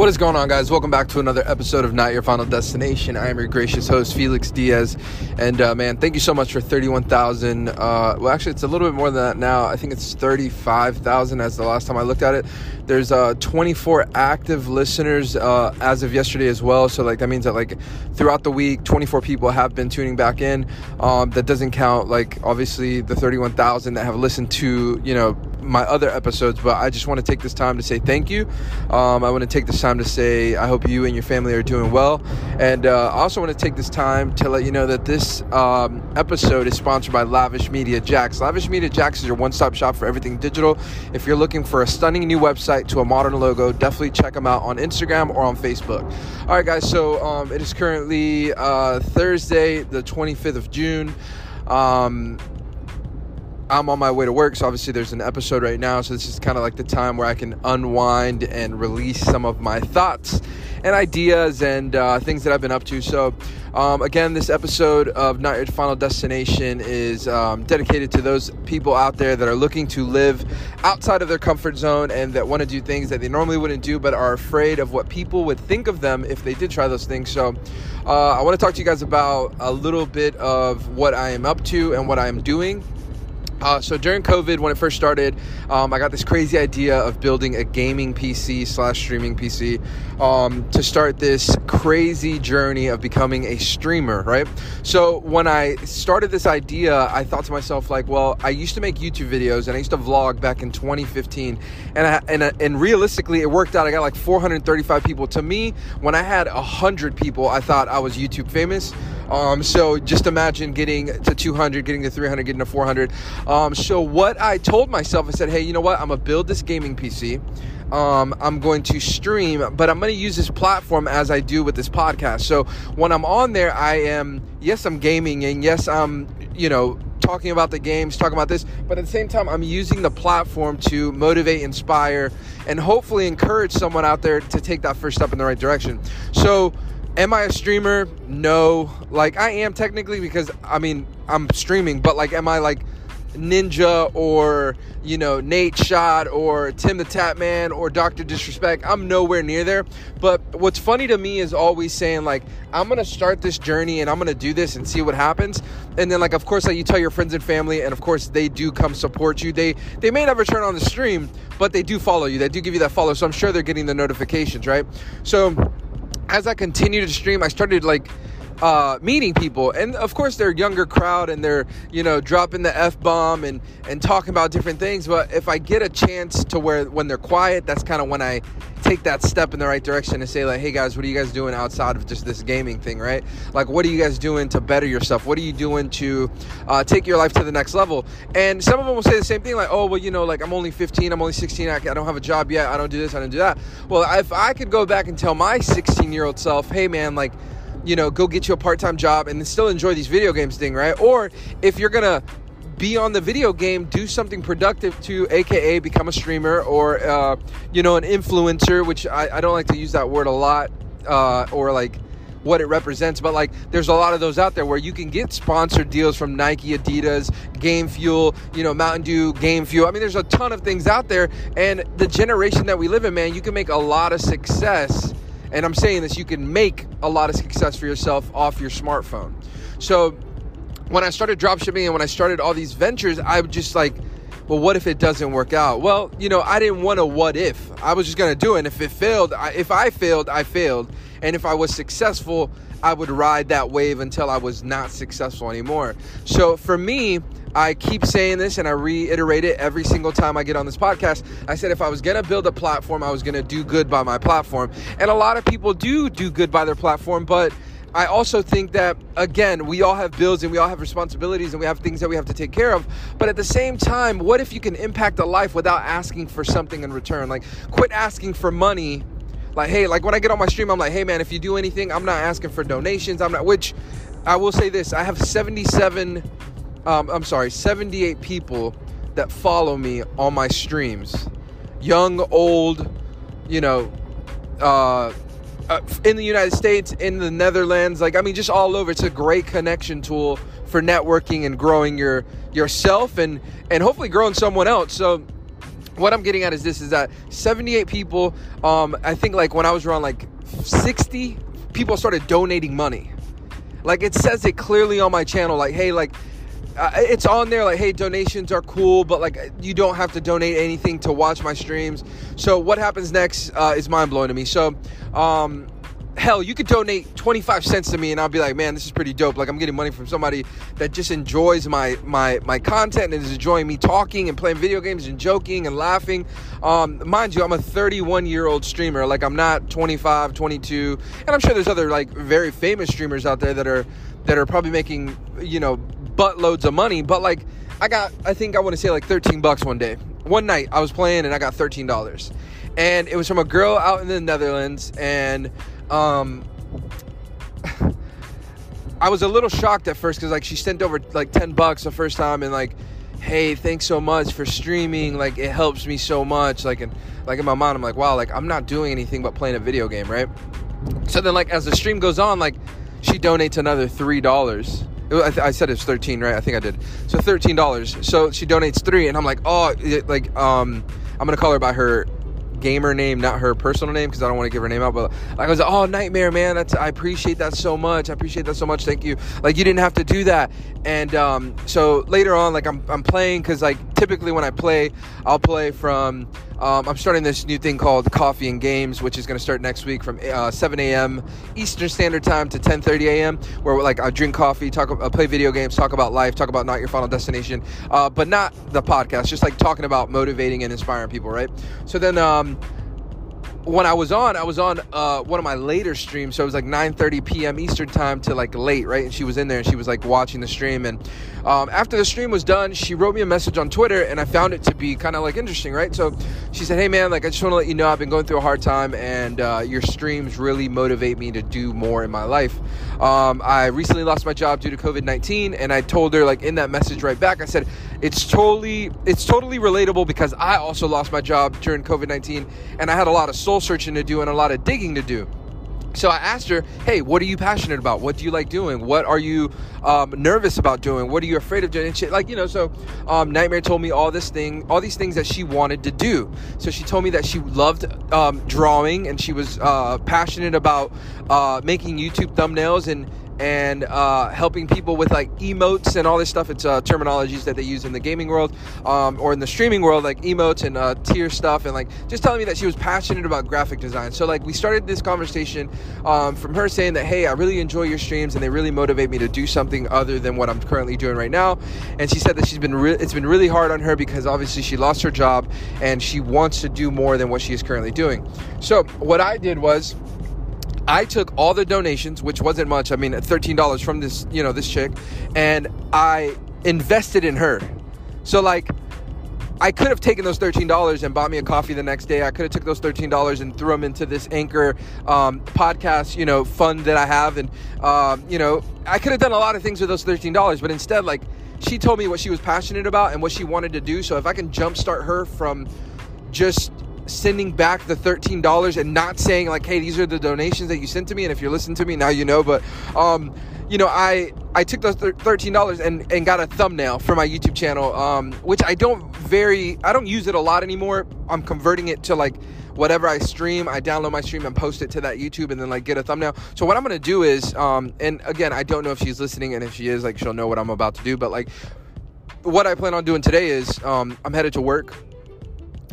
What is going on, guys? Welcome back to another episode of Not Your Final Destination. I am your gracious host, Felix Diaz. And uh, man, thank you so much for 31,000. Uh, well, actually, it's a little bit more than that now. I think it's 35,000 as the last time I looked at it. There's uh, 24 active listeners uh, as of yesterday as well. So, like, that means that, like, throughout the week, 24 people have been tuning back in. Um, that doesn't count, like, obviously the 31,000 that have listened to, you know, my other episodes, but I just want to take this time to say thank you. Um, I want to take this time to say I hope you and your family are doing well. And uh, I also want to take this time to let you know that this um, episode is sponsored by Lavish Media Jacks. Lavish Media Jacks is your one stop shop for everything digital. If you're looking for a stunning new website to a modern logo, definitely check them out on Instagram or on Facebook. All right, guys, so um, it is currently uh, Thursday, the 25th of June. Um, I'm on my way to work, so obviously there's an episode right now. So this is kind of like the time where I can unwind and release some of my thoughts and ideas and uh, things that I've been up to. So, um, again, this episode of Not Your Final Destination is um, dedicated to those people out there that are looking to live outside of their comfort zone and that want to do things that they normally wouldn't do, but are afraid of what people would think of them if they did try those things. So, uh, I want to talk to you guys about a little bit of what I am up to and what I am doing uh, so during COVID, when it first started, um, I got this crazy idea of building a gaming PC slash streaming PC um, to start this crazy journey of becoming a streamer, right? So when I started this idea, I thought to myself, like, well, I used to make YouTube videos and I used to vlog back in 2015, and I, and and realistically, it worked out. I got like 435 people. To me, when I had 100 people, I thought I was YouTube famous. Um, so just imagine getting to 200, getting to 300, getting to 400. Um, so what I told myself, I said, hey, you know what? I'm gonna build this gaming PC. Um, I'm going to stream, but I'm going to use this platform as I do with this podcast. So when I'm on there, I am, yes, I'm gaming and yes, I'm, you know, talking about the games, talking about this, but at the same time, I'm using the platform to motivate, inspire, and hopefully encourage someone out there to take that first step in the right direction. So, am I a streamer? No. Like, I am technically because, I mean, I'm streaming, but like, am I like, Ninja or you know Nadeshot or Tim the Tatman or Doctor Disrespect. I'm nowhere near there. But what's funny to me is always saying like I'm gonna start this journey and I'm gonna do this and see what happens. And then like of course like you tell your friends and family and of course they do come support you. They they may never turn on the stream, but they do follow you. They do give you that follow. So I'm sure they're getting the notifications, right? So as I continued to stream, I started like uh, meeting people, and of course they're younger crowd and they're you know dropping the f bomb and and talking about different things. But if I get a chance to where when they're quiet, that's kind of when I take that step in the right direction and say like, hey guys, what are you guys doing outside of just this gaming thing, right? Like, what are you guys doing to better yourself? What are you doing to uh, take your life to the next level? And some of them will say the same thing, like, oh well, you know, like I'm only 15, I'm only 16, I, I don't have a job yet, I don't do this, I don't do that. Well, if I could go back and tell my 16 year old self, hey man, like you know, go get you a part-time job and still enjoy these video games thing, right? Or if you're gonna be on the video game, do something productive to, aka become a streamer or uh, you know an influencer, which I, I, don't like to use that word a lot, uh, or like what it represents, but like there's a lot of those out there where you can get sponsored deals from Nike, Adidas, Game Fuel, you know, Mountain Dew, Game Fuel. I mean, there's a ton of things out there, and the generation that we live in, man, you can make a lot of success and I'm saying this, you can make a lot of success for yourself off your smartphone. So when I started dropshipping and when I started all these ventures, I just like, well, what if it doesn't work out? Well, you know, I didn't want a what if. I was just going to do it. And if it failed, I, if I failed, I failed. And if I was successful, I would ride that wave until I was not successful anymore. So for me, I keep saying this and I reiterate it every single time I get on this podcast. I said if I was going to build a platform, I was going to do good by my platform. And a lot of people do do good by their platform, but I also think that, again, we all have bills and we all have responsibilities and we have things that we have to take care of. But at the same time, what if you can impact a life without asking for something in return? Like, quit asking for money. Like, hey, like when I get on my stream, I'm like, hey, man, if you do anything, I'm not asking for donations. I'm not, which I will say this I have 77 um, I'm sorry, 78 people that follow me on my streams. Young, old, you know, uh, uh, in the United States, in the Netherlands, like I mean, just all over. It's a great connection tool for networking and growing your yourself and and hopefully growing someone else. So what I'm getting at is this: is that 78 people. Um, I think like when I was around like 60, people started donating money. Like it says it clearly on my channel. Like, hey, like uh, it's on there like hey donations are cool but like you don't have to donate anything to watch my streams so what happens next uh, is mind-blowing to me so um, hell you could donate 25 cents to me and i'll be like man this is pretty dope like i'm getting money from somebody that just enjoys my my my content and is enjoying me talking and playing video games and joking and laughing um, mind you i'm a 31 year old streamer like i'm not 25 22 and i'm sure there's other like very famous streamers out there that are that are probably making you know buttloads of money, but like I got, I think I want to say like 13 bucks one day. One night I was playing and I got $13. And it was from a girl out in the Netherlands. And um, I was a little shocked at first because like she sent over like 10 bucks the first time and like, hey, thanks so much for streaming. Like it helps me so much. Like, and like in my mind, I'm like, wow, like I'm not doing anything but playing a video game, right? So then like as the stream goes on, like she donates another $3 I, th- I, said it's 13, right? I think I did. So $13. So she donates three, and I'm like, oh, like, um, I'm gonna call her by her gamer name, not her personal name, because I don't want to give her name out. But like, I was like, oh, Nightmare, man, that's I appreciate that so much. I appreciate that so much. Thank you. Like, you didn't have to do that. And um, so later on, like, I'm I'm playing because like typically when I play, I'll play from um, I'm starting this new thing called Coffee and Games, which is going to start next week from uh, 7 a.m. Eastern Standard Time to 10:30 a.m. Where like I drink coffee, talk, uh, play video games, talk about life, talk about not your final destination, uh, but not the podcast. Just like talking about motivating and inspiring people, right? So then. Um, when I was on, I was on uh, one of my later streams, so it was like 9:30 p.m. Eastern time to like late, right? And she was in there and she was like watching the stream. And um, after the stream was done, she wrote me a message on Twitter, and I found it to be kind of like interesting, right? So she said, "Hey man, like I just want to let you know I've been going through a hard time, and uh, your streams really motivate me to do more in my life. Um, I recently lost my job due to COVID-19, and I told her like in that message right back, I said it's totally it's totally relatable because I also lost my job during COVID-19, and I had a lot of soul searching to do and a lot of digging to do. So I asked her, "Hey, what are you passionate about? What do you like doing? What are you um, nervous about doing? What are you afraid of doing?" And shit, like you know. So um, Nightmare told me all this thing, all these things that she wanted to do. So she told me that she loved um, drawing and she was uh, passionate about uh, making YouTube thumbnails and and uh, helping people with like emotes and all this stuff. It's uh, terminologies that they use in the gaming world um, or in the streaming world, like emotes and uh, tier stuff, and like just telling me that she was passionate about graphic design. So like we started this conversation um, from her saying that hey, I really enjoy your streams and they really motivate me to do something other than what I'm currently doing right now. And she said that she's been re- it's been really hard on her because obviously she lost her job and she wants to do more than what she is currently doing. So what I did was I took all the donations, which wasn't much. I mean, thirteen dollars from this, you know, this chick, and I invested in her. So like, I could have taken those thirteen dollars and bought me a coffee the next day. I could have took those thirteen dollars and threw them into this Anchor um, podcast, you know, fund that I have, and um, you know, I could have done a lot of things with those thirteen dollars. But instead, like, she told me what she was passionate about and what she wanted to do. So if I can jumpstart her from just sending back the $13 and not saying like hey these are the donations that you sent to me and if you're listening to me now you know. But um you know i i took those $13 and and got a thumbnail for my youtube channel um which i don't very i don't use it a lot anymore. I'm converting it to like whatever i stream. I download my stream and post it to that youtube and then like get a thumbnail. So what i'm gonna do is um and again i don't know if she's listening and if she is like she'll know what i'm about to do. But like what i plan on doing today is um i'm headed to work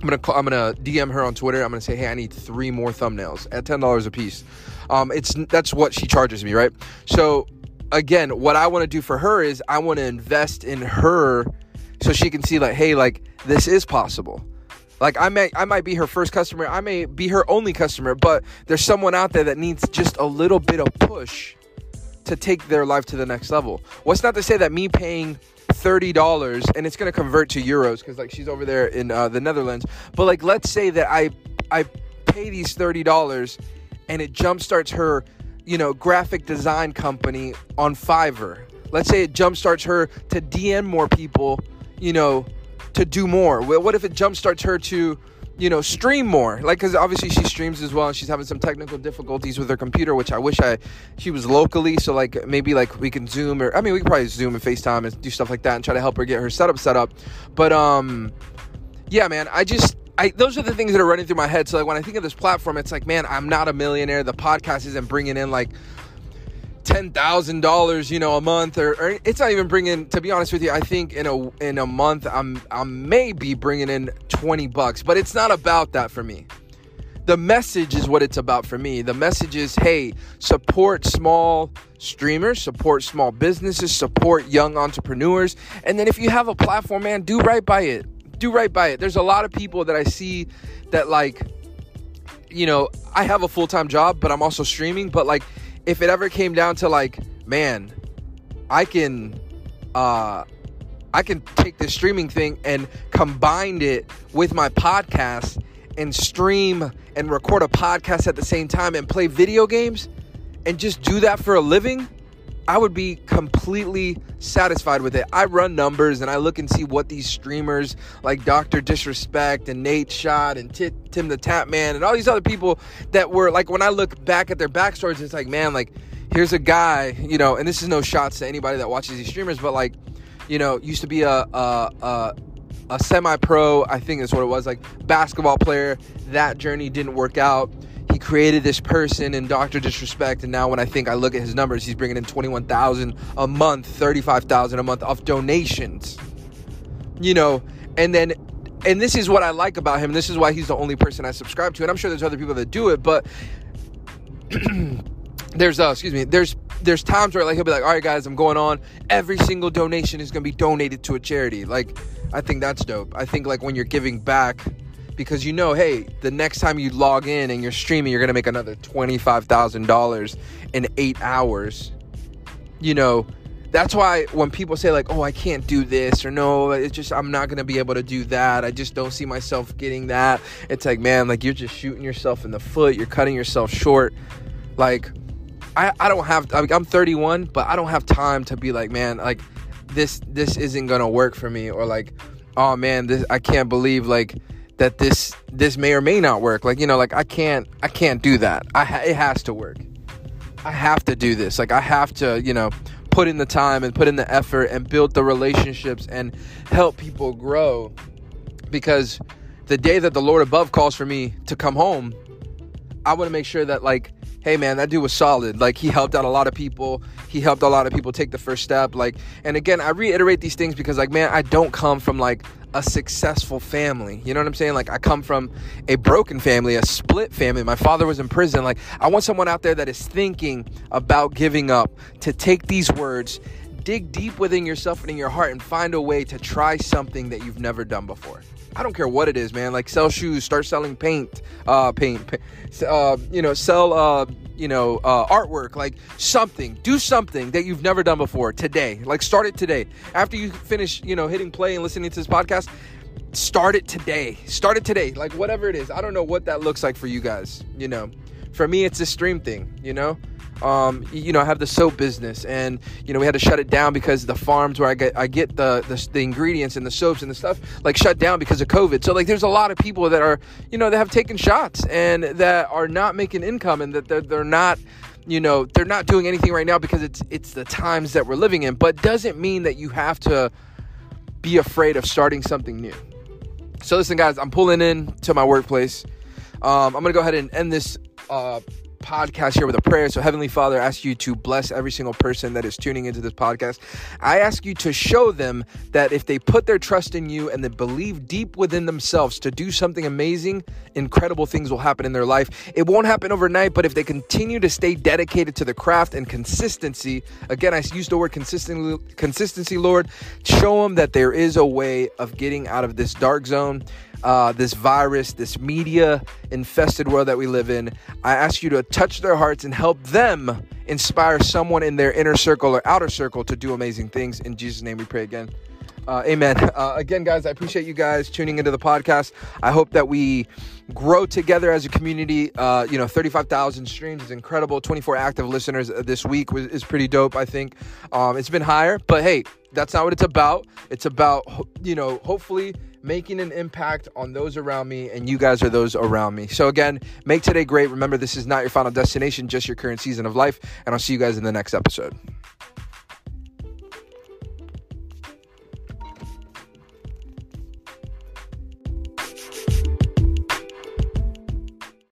I'm gonna call, I'm gonna DM her on Twitter. I'm gonna say, hey, I need three more thumbnails at ten dollars a piece. Um, it's that's what she charges me, right? So again, what I want to do for her is I want to invest in her so she can see like, hey, like this is possible. Like I may I might be her first customer, I may be her only customer, but there's someone out there that needs just a little bit of push to take their life to the next level. What's not to say that me paying thirty dollars, and it's gonna convert to euros because like she's over there in uh, the Netherlands. But like, let's say that I I pay these thirty dollars, and it jumpstarts her, you know, graphic design company on Fiverr. Let's say it jumpstarts her to DM more people, you know, to do more. What if it jumpstarts her to you know, stream more. Like, because obviously she streams as well, and she's having some technical difficulties with her computer, which I wish I she was locally. So like maybe like we can Zoom or I mean we can probably Zoom and FaceTime and do stuff like that and try to help her get her setup set up. But um, yeah, man, I just I, those are the things that are running through my head. So like when I think of this platform, it's like, man, I'm not a millionaire. The podcast isn't bringing in like ten thousand dollars, you know, a month, or, or, it's not even bringing. To be honest with you, I think in a in a month, I'm I may be bringing in twenty bucks, but it's not about that for me. The message is what it's about for me. The message is, hey, support small streamers, support small businesses, support young entrepreneurs, and then if you have a platform, man, do right by it do right by it. There's a lot of people that I see that like you know, I have a full-time job, but I'm also streaming, but like if it ever came down to like, man, I can uh I can take this streaming thing and combine it with my podcast and stream and record a podcast at the same time and play video games and just do that for a living I would be completely satisfied with it. I run numbers and I look and see what these streamers like Dr. Disrespect and Nadeshot and T- Tim the Tatman and all these other people that were like, when I look back at their backstories, it's like, man, like, here's a guy, you know, and this is no shots to anybody that watches these streamers, but like, you know, used to be a, a, a a semi-pro, I think that's what it was, like basketball player. That journey didn't work out created this person in Dr. Disrespect, and now when I think I look at his numbers, he's bringing in 21,000 a month, 35,000 a month of donations. You know, and then and this is what I like about him. This is why he's the only person I subscribe to, and I'm sure there's other people that do it, but there's uh excuse me, there's there's times where like he'll be like, "All right guys, I'm going on. Every single donation is going to be donated to a charity." Like I think that's dope. I think like when you're giving back because you know, hey, the next time you log in and you're streaming, you're gonna make another twenty-five thousand dollars in eight hours. You know, that's why when people say like, "Oh, I can't do this," or "No, it's just I'm not gonna be able to do that," I just don't see myself getting that. It's like, man, like you're just shooting yourself in the foot. You're cutting yourself short. Like, I I don't have. I I'm 31, but I don't have time to be like, man, like this this isn't gonna work for me, or like, oh man, this I can't believe like that this this may or may not work. Like you know like i can't i can't do that. I ha- it has to work. I have to do this. Like i have to you know put in the time and put in the effort and build the relationships and help people grow. Because the day that the lord above calls for me to come home i want to make sure that like hey man that dude was solid. Like he helped out a lot of people. He helped a lot of people take the first step. Like and again i reiterate these things because like man i don't come from like a successful family. You know what I'm saying? Like I come from a broken family, a split family. My father was in prison. Like I want someone out there that is thinking about giving up to take these words, dig deep within yourself and in your heart and find a way to try something that you've never done before. I don't care what it is, man. Like sell shoes, start selling paint, uh, paint, paint uh, you know, sell, uh, you know, uh, artwork, like something. Do something that you've never done before today. Like start it today. After you finish, you know, hitting play and listening to this podcast, start it today. Start it today. Like whatever it is. I don't know what that looks like for you guys. You know, for me, it's a stream thing. You know, um, you know, I have the soap business, and you know, we had to shut it down because the farms where I get I get the, the, the ingredients and the soaps and the stuff like shut down because of COVID. So like, there's a lot of people that are you know that have taken shots and that are not making income and that they're, they're not you know they're not doing anything right now because it's it's the times that we're living in. But doesn't mean that you have to be afraid of starting something new. So listen, guys, I'm pulling in to my workplace. Um, I'm gonna go ahead and end this uh, podcast here with a prayer. So, Heavenly Father, I ask you to bless every single person that is tuning into this podcast. I ask you to show them that if they put their trust in you and they believe deep within themselves to do something amazing, incredible things will happen in their life. It won't happen overnight, but if they continue to stay dedicated to the craft and consistency, again, I use the word consistency, consistency, Lord, show them that there is a way of getting out of this dark zone uh, this virus, this media infested world that we live in. I ask you to touch their hearts and help them inspire someone in their inner circle or outer circle to do amazing things. In Jesus' name we pray again. Uh, amen. Uh, again, guys, I appreciate you guys tuning into the podcast. I hope that we grow together as a community. Uh, you know, 35,000 streams is incredible. 24 active listeners this week was, is pretty dope, I think. Um, it's been higher, but hey, that's not what it's about. It's about, you know, hopefully making an impact on those around me, and you guys are those around me. So, again, make today great. Remember, this is not your final destination, just your current season of life, and I'll see you guys in the next episode.